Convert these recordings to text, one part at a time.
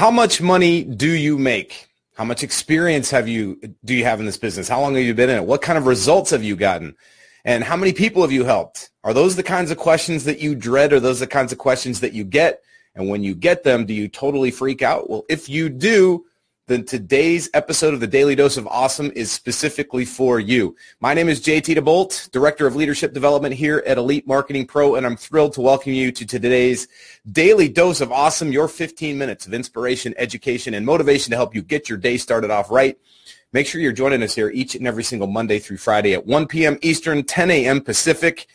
How much money do you make? How much experience have you do you have in this business? How long have you been in it? What kind of results have you gotten? And how many people have you helped? Are those the kinds of questions that you dread or those the kinds of questions that you get? And when you get them, do you totally freak out? Well, if you do, then today's episode of the Daily Dose of Awesome is specifically for you. My name is JT DeBolt, Director of Leadership Development here at Elite Marketing Pro, and I'm thrilled to welcome you to today's Daily Dose of Awesome, your 15 minutes of inspiration, education, and motivation to help you get your day started off right. Make sure you're joining us here each and every single Monday through Friday at 1 p.m. Eastern, 10 a.m. Pacific.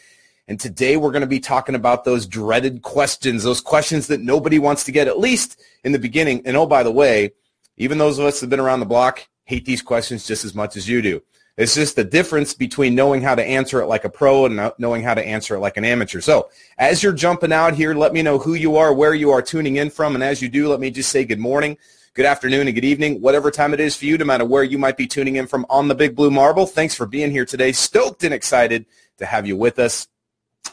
And today we're going to be talking about those dreaded questions, those questions that nobody wants to get, at least in the beginning. And oh, by the way, even those of us that have been around the block hate these questions just as much as you do. It's just the difference between knowing how to answer it like a pro and knowing how to answer it like an amateur. So as you're jumping out here, let me know who you are, where you are tuning in from. And as you do, let me just say good morning, good afternoon, and good evening, whatever time it is for you, no matter where you might be tuning in from on the Big Blue Marble. Thanks for being here today. Stoked and excited to have you with us.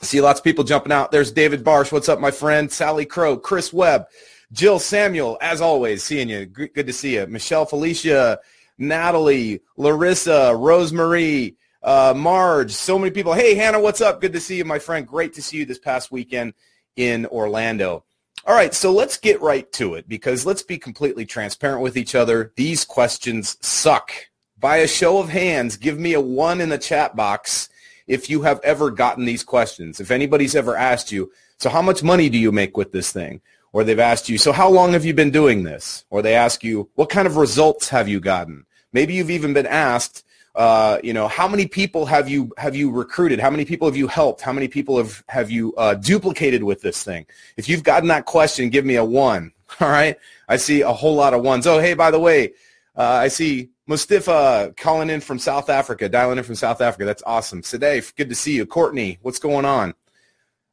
See lots of people jumping out. There's David Barsh. What's up, my friend? Sally Crow, Chris Webb. Jill Samuel, as always, seeing you. Good to see you. Michelle Felicia, Natalie, Larissa, Rosemarie, uh, Marge, so many people. Hey, Hannah, what's up? Good to see you, my friend. Great to see you this past weekend in Orlando. All right, so let's get right to it because let's be completely transparent with each other. These questions suck. By a show of hands, give me a one in the chat box if you have ever gotten these questions. If anybody's ever asked you, so how much money do you make with this thing? Or they've asked you, so how long have you been doing this? Or they ask you, what kind of results have you gotten? Maybe you've even been asked, uh, you know, how many people have you have you recruited? How many people have you helped? How many people have have you uh, duplicated with this thing? If you've gotten that question, give me a one. All right, I see a whole lot of ones. Oh, hey, by the way, uh, I see Mustafa calling in from South Africa, dialing in from South Africa. That's awesome. Sadaf, good to see you. Courtney, what's going on?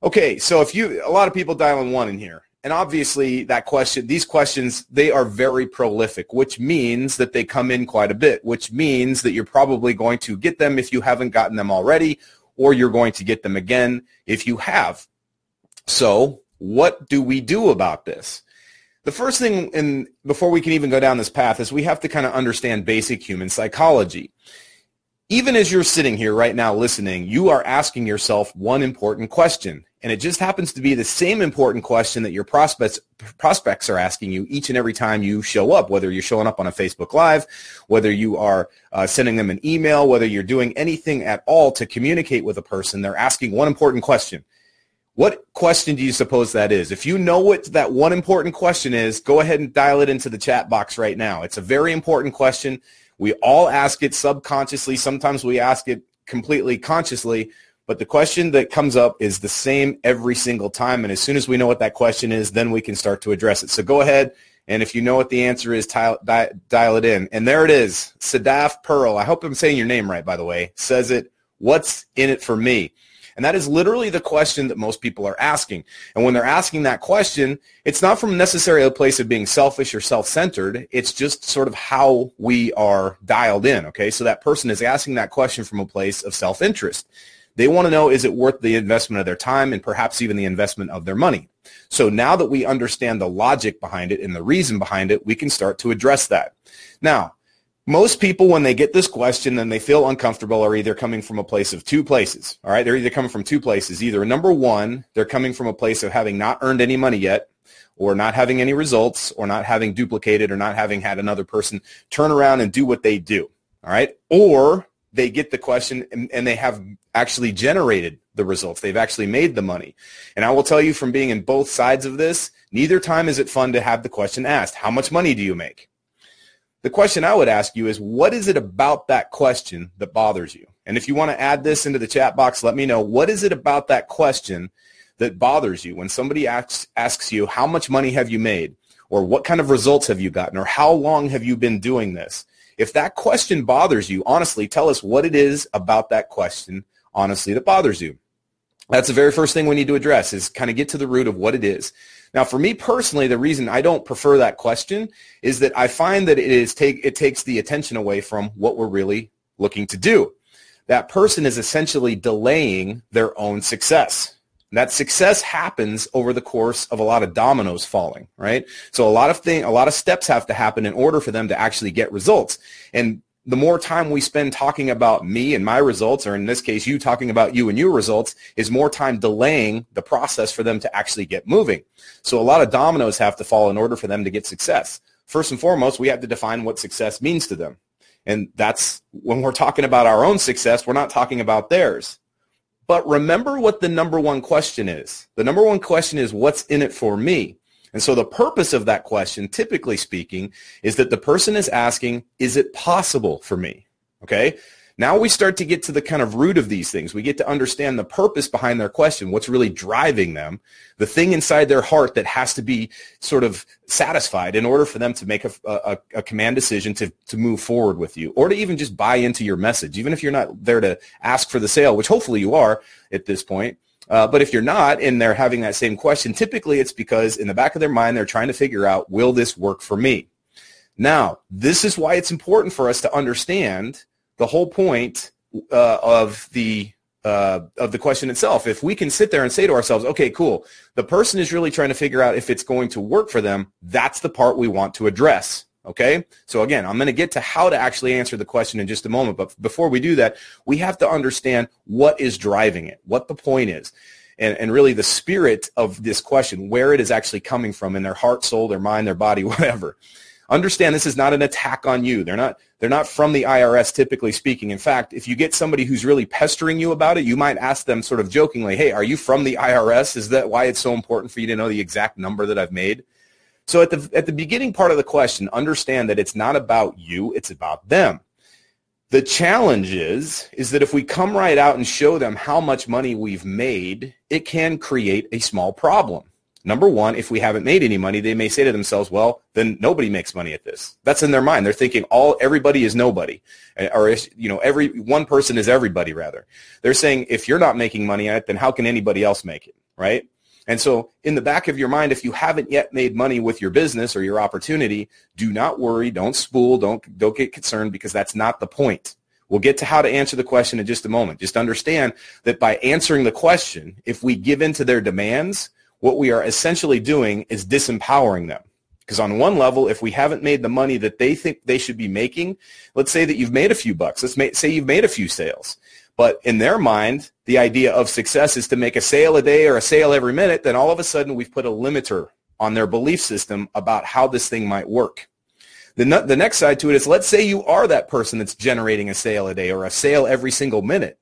Okay, so if you, a lot of people dialing one in here and obviously that question these questions they are very prolific which means that they come in quite a bit which means that you're probably going to get them if you haven't gotten them already or you're going to get them again if you have. So what do we do about this? The first thing in before we can even go down this path is we have to kind of understand basic human psychology. Even as you're sitting here right now listening you are asking yourself one important question and it just happens to be the same important question that your prospects prospects are asking you each and every time you show up, whether you're showing up on a Facebook Live, whether you are uh, sending them an email, whether you're doing anything at all to communicate with a person, they're asking one important question. What question do you suppose that is? If you know what that one important question is, go ahead and dial it into the chat box right now. It's a very important question. We all ask it subconsciously. Sometimes we ask it completely consciously, but the question that comes up is the same every single time. And as soon as we know what that question is, then we can start to address it. So go ahead. And if you know what the answer is, dial, dial it in. And there it is. Sadaf Pearl. I hope I'm saying your name right, by the way. Says it. What's in it for me? And that is literally the question that most people are asking. And when they're asking that question, it's not from necessarily a place of being selfish or self-centered. It's just sort of how we are dialed in. Okay. So that person is asking that question from a place of self-interest. They want to know, is it worth the investment of their time and perhaps even the investment of their money? So now that we understand the logic behind it and the reason behind it, we can start to address that. Now, most people, when they get this question and they feel uncomfortable, are either coming from a place of two places. All right, they're either coming from two places. Either number one, they're coming from a place of having not earned any money yet, or not having any results, or not having duplicated, or not having had another person turn around and do what they do. All right, or they get the question and, and, they have actually generated the results. They've actually made the money. And I will tell you from being in both sides of this, neither time is it fun to have the question asked, how much money do you make? The question I would ask you is, what is it about that question that bothers you? And if you want to add this into the chat box, let me know. What is it about that question that bothers you? When somebody asks, asks you, how much money have you made? Or what kind of results have you gotten? Or how long have you been doing this? If that question bothers you, honestly, tell us what it is about that question, honestly, that bothers you. That's the very first thing we need to address is kind of get to the root of what it is. Now, for me personally, the reason I don't prefer that question is that I find that it is take it takes the attention away from what we're really looking to do. That person is essentially delaying their own success. That success happens over the course of a lot of dominoes falling, right? So a lot of thing, a lot of steps have to happen in order for them to actually get results. And the more time we spend talking about me and my results, or in this case, you talking about you and your results, is more time delaying the process for them to actually get moving. So a lot of dominoes have to fall in order for them to get success. First and foremost, we have to define what success means to them. And that's when we're talking about our own success, we're not talking about theirs. But remember what the number one question is. The number one question is what's in it for me? And so the purpose of that question, typically speaking, is that the person is asking, is it possible for me? Okay. Now we start to get to the kind of root of these things. We get to understand the purpose behind their question, what's really driving them, the thing inside their heart that has to be sort of satisfied in order for them to make a, a, a, command decision to, to move forward with you or to even just buy into your message, even if you're not there to ask for the sale, which hopefully you are at this point. Uh, but if you're not and they're having that same question, typically it's because in the back of their mind, they're trying to figure out, will this work for me? Now, this is why it's important for us to understand the whole point uh, of the uh, of the question itself. If we can sit there and say to ourselves, okay, cool, the person is really trying to figure out if it's going to work for them, that's the part we want to address. Okay. So again, I'm going to get to how to actually answer the question in just a moment. But before we do that, we have to understand what is driving it, what the point is. And, and really the spirit of this question, where it is actually coming from in their heart, soul, their mind, their body, whatever. Understand this is not an attack on you. They're not, they're not from the IRS typically speaking. In fact, if you get somebody who's really pestering you about it, you might ask them sort of jokingly, hey, are you from the IRS? Is that why it's so important for you to know the exact number that I've made? So at the, at the beginning part of the question, understand that it's not about you, it's about them. The challenge is, is that if we come right out and show them how much money we've made, it can create a small problem. Number one, if we haven't made any money, they may say to themselves, well, then nobody makes money at this. That's in their mind. They're thinking all, everybody is nobody. Eh, or, you know, every, one person is everybody rather. They're saying if you're not making money at it, then how can anybody else make it? Right? And so in the back of your mind, if you haven't yet made money with your business or your opportunity, do not worry, don't spool, don't, don't get concerned because that's not the point. We'll get to how to answer the question in just a moment. Just understand that by answering the question, if we give in to their demands, what we are essentially doing is disempowering them. Because on one level, if we haven't made the money that they think they should be making, let's say that you've made a few bucks. Let's say you've made a few sales. But in their mind, the idea of success is to make a sale a day or a sale every minute. Then all of a sudden we've put a limiter on their belief system about how this thing might work. The, the next side to it is let's say you are that person that's generating a sale a day or a sale every single minute.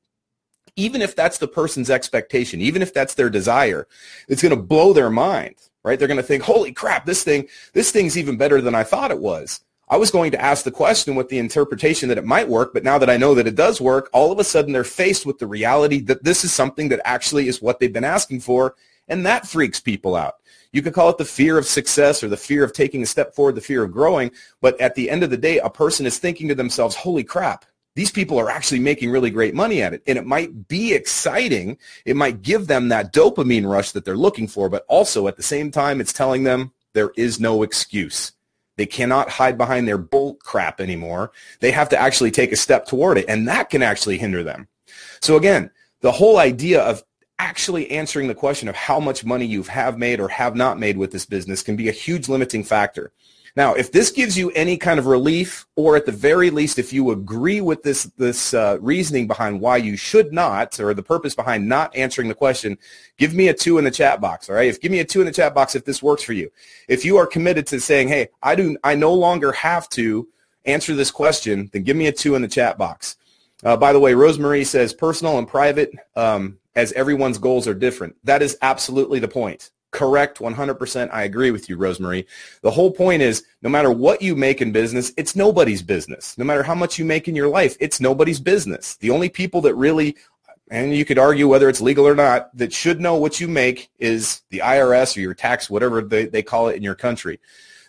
Even if that's the person's expectation, even if that's their desire, it's going to blow their mind, right? They're going to think, holy crap, this thing, this thing's even better than I thought it was. I was going to ask the question with the interpretation that it might work, but now that I know that it does work, all of a sudden they're faced with the reality that this is something that actually is what they've been asking for, and that freaks people out. You could call it the fear of success or the fear of taking a step forward, the fear of growing, but at the end of the day, a person is thinking to themselves, holy crap, these people are actually making really great money at it. And it might be exciting. It might give them that dopamine rush that they're looking for, but also at the same time, it's telling them there is no excuse they cannot hide behind their bull crap anymore. They have to actually take a step toward it, and that can actually hinder them. So again, the whole idea of actually answering the question of how much money you have made or have not made with this business can be a huge limiting factor. Now, if this gives you any kind of relief, or at the very least, if you agree with this this uh, reasoning behind why you should not, or the purpose behind not answering the question, give me a two in the chat box. All right, if give me a two in the chat box if this works for you. If you are committed to saying, "Hey, I do, I no longer have to answer this question," then give me a two in the chat box. Uh, by the way, Rosemarie says personal and private, um, as everyone's goals are different. That is absolutely the point correct 100% i agree with you Rosemarie. The whole point is no matter what you make in business it's nobody's business. No matter how much you make in your life it's nobody's business. The only people that really and you could argue whether it's legal or not that should know what you make is the irs or your tax whatever they, they call it in your country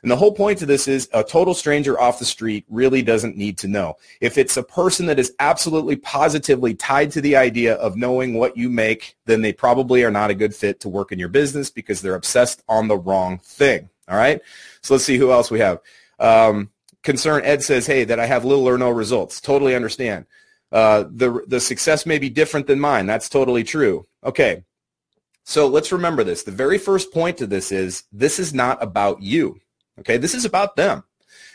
and the whole point of this is a total stranger off the street really doesn't need to know. If it's a person that is absolutely positively tied to the idea of knowing what you make, then they probably are not a good fit to work in your business because they're obsessed on the wrong thing. All right. So let's see who else we have. Um, concern Ed says, hey, that I have little or no results. Totally understand. Uh, the, the success may be different than mine. That's totally true. Okay. So let's remember this. The very first point to this is this is not about you. Okay. This is about them.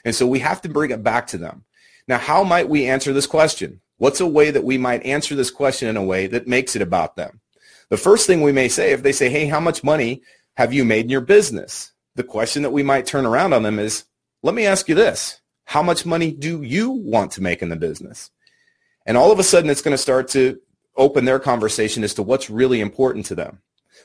And so we have to bring it back to them. Now, how might we answer this question? What's a way that we might answer this question in a way that makes it about them? The first thing we may say, if they say, hey, how much money have you made in your business? The question that we might turn around on them is, let me ask you this. How much money do you want to make in the business? And all of a sudden, it's going to start to open their conversation as to what's really important to them.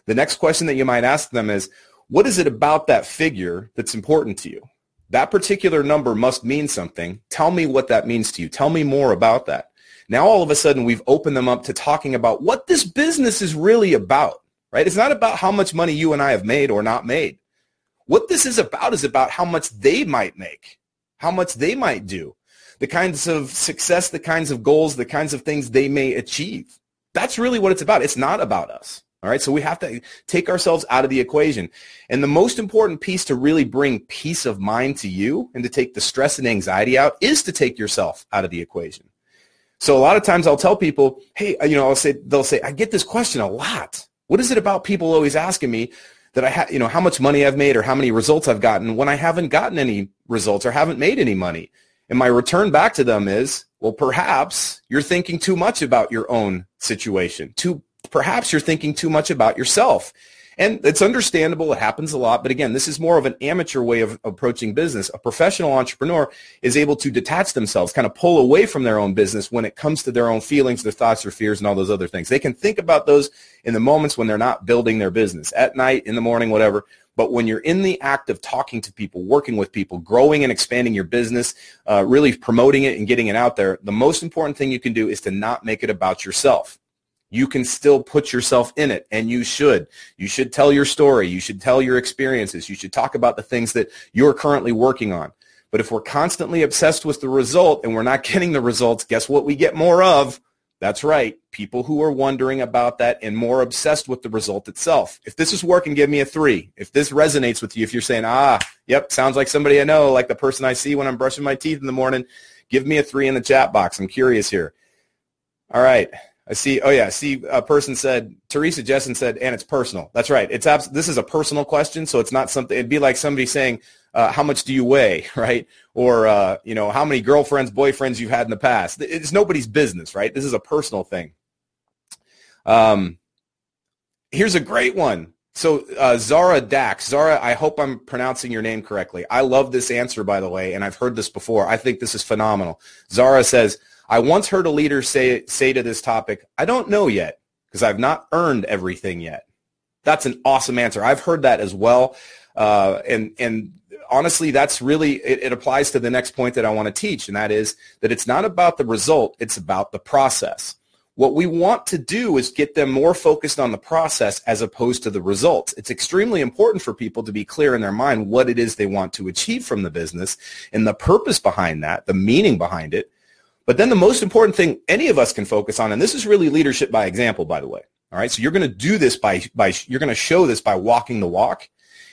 The next question that you might ask them is, what is it about that figure that's important to you? That particular number must mean something. Tell me what that means to you. Tell me more about that. Now all of a sudden we've opened them up to talking about what this business is really about, right? It's not about how much money you and I have made or not made. What this is about is about how much they might make, how much they might do, the kinds of success, the kinds of goals, the kinds of things they may achieve. That's really what it's about. It's not about us. All right. So we have to take ourselves out of the equation. And the most important piece to really bring peace of mind to you and to take the stress and anxiety out is to take yourself out of the equation. So a lot of times I'll tell people, hey, you know, I'll say, they'll say, I get this question a lot. What is it about people always asking me that I have, you know, how much money I've made or how many results I've gotten when I haven't gotten any results or haven't made any money? And my return back to them is, well, perhaps you're thinking too much about your own situation, too perhaps you're thinking too much about yourself. And it's understandable. It happens a lot. But again, this is more of an amateur way of approaching business. A professional entrepreneur is able to detach themselves, kind of pull away from their own business when it comes to their own feelings, their thoughts, their fears, and all those other things. They can think about those in the moments when they're not building their business, at night, in the morning, whatever. But when you're in the act of talking to people, working with people, growing and expanding your business, uh, really promoting it and getting it out there, the most important thing you can do is to not make it about yourself you can still put yourself in it and you should. You should tell your story. You should tell your experiences. You should talk about the things that you're currently working on. But if we're constantly obsessed with the result and we're not getting the results, guess what we get more of? That's right. People who are wondering about that and more obsessed with the result itself. If this is working, give me a three. If this resonates with you, if you're saying, ah, yep, sounds like somebody I know, like the person I see when I'm brushing my teeth in the morning, give me a three in the chat box. I'm curious here. All right. I see. Oh yeah. See, a person said Teresa Jessen said, and it's personal. That's right. It's abs- This is a personal question, so it's not something. It'd be like somebody saying, uh, "How much do you weigh?" Right? Or uh, you know, how many girlfriends, boyfriends you've had in the past. It's nobody's business, right? This is a personal thing. Um, here's a great one. So uh, Zara Dax, Zara, I hope I'm pronouncing your name correctly. I love this answer, by the way, and I've heard this before. I think this is phenomenal. Zara says. I once heard a leader say, say to this topic, I don't know yet because I've not earned everything yet. That's an awesome answer. I've heard that as well. Uh, and, and honestly, that's really, it, it applies to the next point that I want to teach. And that is that it's not about the result. It's about the process. What we want to do is get them more focused on the process as opposed to the results. It's extremely important for people to be clear in their mind what it is they want to achieve from the business and the purpose behind that, the meaning behind it, but then the most important thing any of us can focus on, and this is really leadership by example, by the way. All right. So you're going to do this by, by, you're going to show this by walking the walk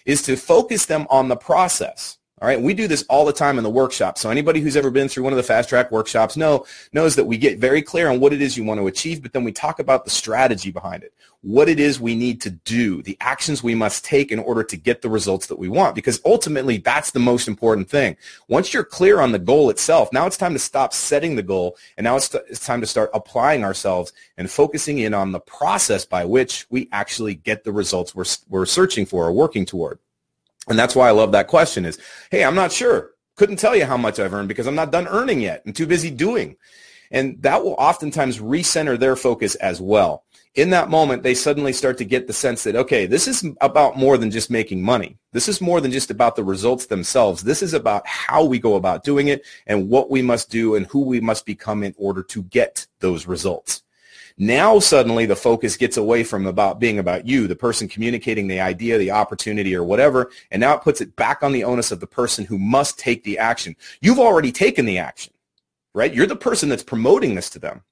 is to focus them on the process. All right. We do this all the time in the workshop. So anybody who's ever been through one of the fast track workshops know, knows that we get very clear on what it is you want to achieve, but then we talk about the strategy behind it, what it is we need to do, the actions we must take in order to get the results that we want, because ultimately that's the most important thing. Once you're clear on the goal itself, now it's time to stop setting the goal. And now it's, it's time to start applying ourselves and focusing in on the process by which we actually get the results we're, we're searching for or working toward. And that's why I love that question is, hey, I'm not sure. Couldn't tell you how much I've earned because I'm not done earning yet. I'm too busy doing. And that will oftentimes recenter their focus as well. In that moment, they suddenly start to get the sense that, okay, this is about more than just making money. This is more than just about the results themselves. This is about how we go about doing it and what we must do and who we must become in order to get those results. Now suddenly the focus gets away from about being about you, the person communicating the idea, the opportunity or whatever, and now it puts it back on the onus of the person who must take the action. You've already taken the action, right? You're the person that's promoting this to them.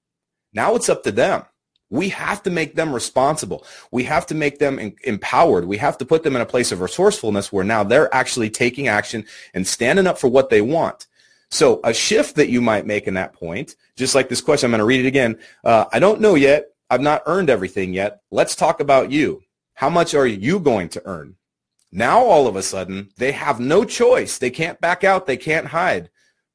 Now it's up to them. We have to make them responsible. We have to make them in, empowered. We have to put them in a place of resourcefulness where now they're actually taking action and standing up for what they want. So a shift that you might make in that point, just like this question, I'm going to read it again. Uh, I don't know yet. I've not earned everything yet. Let's talk about you. How much are you going to earn? Now all of a sudden, they have no choice. They can't back out. They can't hide.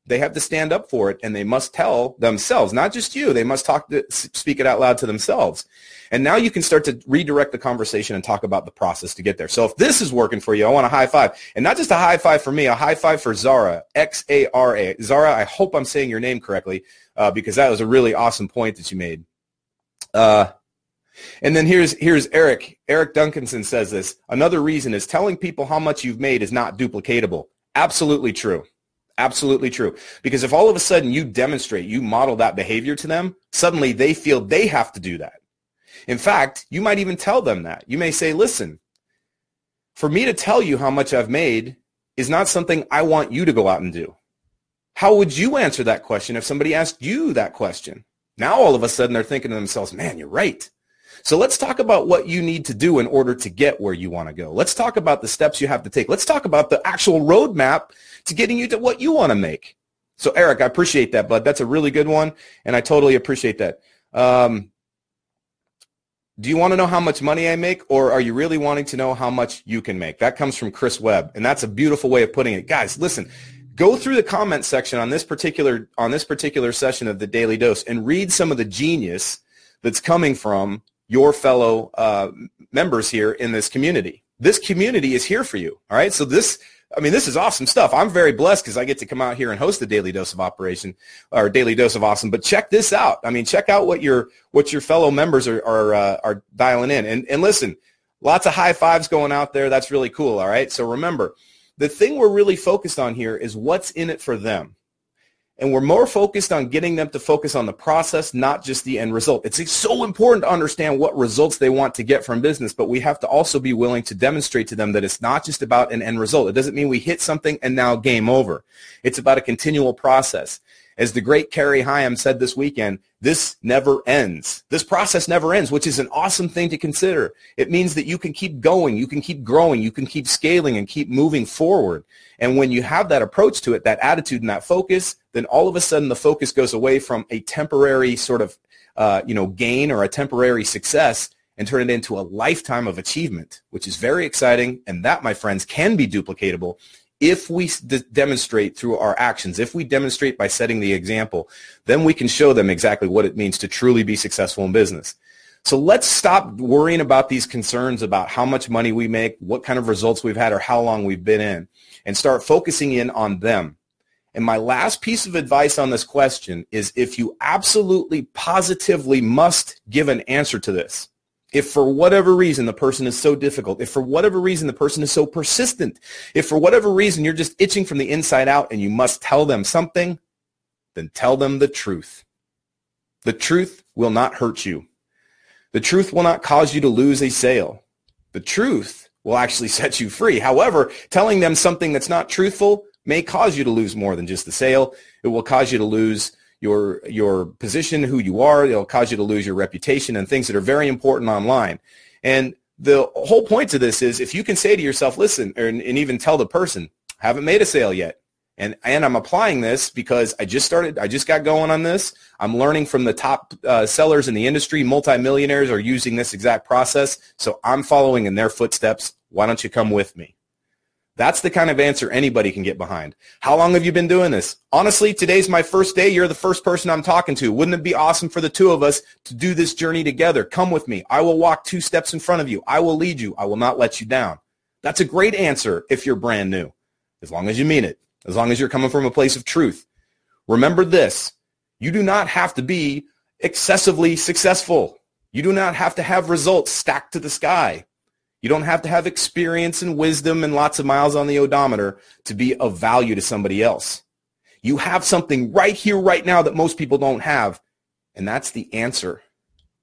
They have to stand up for it and they must tell themselves, not just you. They must talk to, speak it out loud to themselves. And now you can start to redirect the conversation and talk about the process to get there. So if this is working for you, I want a high five. And not just a high five for me, a high five for Zara, X-A-R-A. Zara, I hope I'm saying your name correctly uh, because that was a really awesome point that you made. Uh, and then here's here's Eric. Eric Duncanson says this. Another reason is telling people how much you've made is not duplicatable. Absolutely true. Absolutely true. Because if all of a sudden you demonstrate, you model that behavior to them, suddenly they feel they have to do that. In fact, you might even tell them that. You may say, listen, for me to tell you how much I've made is not something I want you to go out and do. How would you answer that question if somebody asked you that question? Now all of a sudden they're thinking to themselves, man, you're right. So let's talk about what you need to do in order to get where you want to go. Let's talk about the steps you have to take. Let's talk about the actual roadmap to getting you to what you want to make. So Eric, I appreciate that, bud. That's a really good one, and I totally appreciate that. Um, do you want to know how much money I make, or are you really wanting to know how much you can make? That comes from Chris Webb, and that's a beautiful way of putting it. Guys, listen, go through the comment section on this particular on this particular session of the Daily Dose and read some of the genius that's coming from your fellow uh, members here in this community. This community is here for you. All right. So this, I mean, this is awesome stuff. I'm very blessed because I get to come out here and host the Daily Dose of Operation or Daily Dose of Awesome. But check this out. I mean, check out what your what your fellow members are are, uh, are dialing in. And and listen, lots of high fives going out there. That's really cool. All right. So remember, the thing we're really focused on here is what's in it for them and we're more focused on getting them to focus on the process, not just the end result. It's so important to understand what results they want to get from business, but we have to also be willing to demonstrate to them that it's not just about an end result. It doesn't mean we hit something and now game over. It's about a continual process. As the great Carrie Hyam said this weekend, this never ends. This process never ends, which is an awesome thing to consider. It means that you can keep going, you can keep growing, you can keep scaling and keep moving forward. And when you have that approach to it, that attitude and that focus, then all of a sudden the focus goes away from a temporary sort of uh, you know gain or a temporary success and turn it into a lifetime of achievement, which is very exciting. And that, my friends, can be duplicatable if we d- demonstrate through our actions, if we demonstrate by setting the example, then we can show them exactly what it means to truly be successful in business. So let's stop worrying about these concerns about how much money we make, what kind of results we've had, or how long we've been in, and start focusing in on them. And my last piece of advice on this question is if you absolutely positively must give an answer to this, if for whatever reason the person is so difficult, if for whatever reason the person is so persistent, if for whatever reason you're just itching from the inside out and you must tell them something, then tell them the truth. The truth will not hurt you. The truth will not cause you to lose a sale. The truth will actually set you free. However, telling them something that's not truthful may cause you to lose more than just the sale. It will cause you to lose your your position, who you are. It'll cause you to lose your reputation and things that are very important online. And the whole point to this is if you can say to yourself, listen, and, and even tell the person, haven't made a sale yet. And, and I'm applying this because I just started, I just got going on this. I'm learning from the top uh, sellers in the industry. Multimillionaires are using this exact process. So I'm following in their footsteps. Why don't you come with me? That's the kind of answer anybody can get behind. How long have you been doing this? Honestly, today's my first day. You're the first person I'm talking to. Wouldn't it be awesome for the two of us to do this journey together? Come with me. I will walk two steps in front of you. I will lead you. I will not let you down. That's a great answer if you're brand new, as long as you mean it, as long as you're coming from a place of truth. Remember this. You do not have to be excessively successful. You do not have to have results stacked to the sky. You don't have to have experience and wisdom and lots of miles on the odometer to be of value to somebody else. You have something right here, right now that most people don't have. And that's the answer,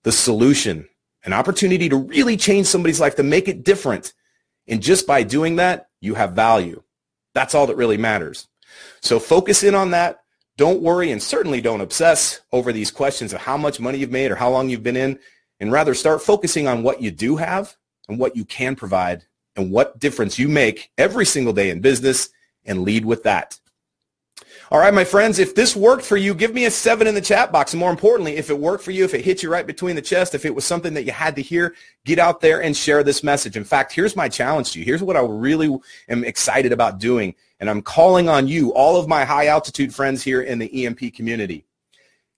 the solution, an opportunity to really change somebody's life, to make it different. And just by doing that, you have value. That's all that really matters. So focus in on that. Don't worry and certainly don't obsess over these questions of how much money you've made or how long you've been in, and rather start focusing on what you do have and what you can provide and what difference you make every single day in business and lead with that. All right, my friends, if this worked for you, give me a seven in the chat box. And more importantly, if it worked for you, if it hit you right between the chest, if it was something that you had to hear, get out there and share this message. In fact, here's my challenge to you. Here's what I really am excited about doing. And I'm calling on you, all of my high altitude friends here in the EMP community.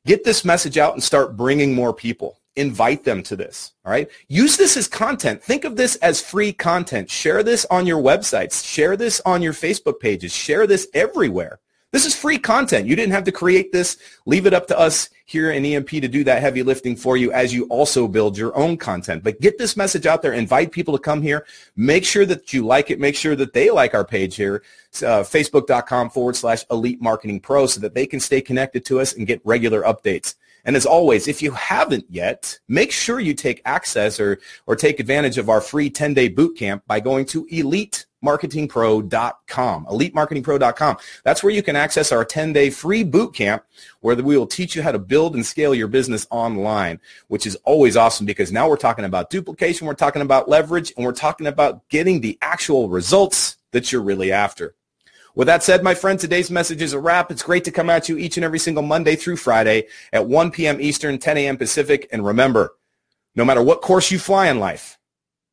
Get this message out and start bringing more people. Invite them to this. All right. Use this as content. Think of this as free content. Share this on your websites. Share this on your Facebook pages. Share this everywhere. This is free content. You didn't have to create this. Leave it up to us here in EMP to do that heavy lifting for you as you also build your own content. But get this message out there. Invite people to come here. Make sure that you like it. Make sure that they like our page here, uh, facebook.com forward slash elite marketing pro so that they can stay connected to us and get regular updates. And as always, if you haven't yet, make sure you take access or, or take advantage of our free 10-day boot camp by going to elitemarketingpro.com, elitemarketingpro.com. That's where you can access our 10-day free boot camp where we will teach you how to build and scale your business online, which is always awesome because now we're talking about duplication, we're talking about leverage, and we're talking about getting the actual results that you're really after. With that said, my friend, today's message is a wrap. It's great to come at you each and every single Monday through Friday at 1 p.m. Eastern, 10 a.m. Pacific. And remember, no matter what course you fly in life,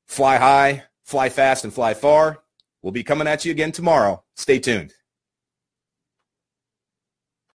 fly high, fly fast, and fly far. We'll be coming at you again tomorrow. Stay tuned.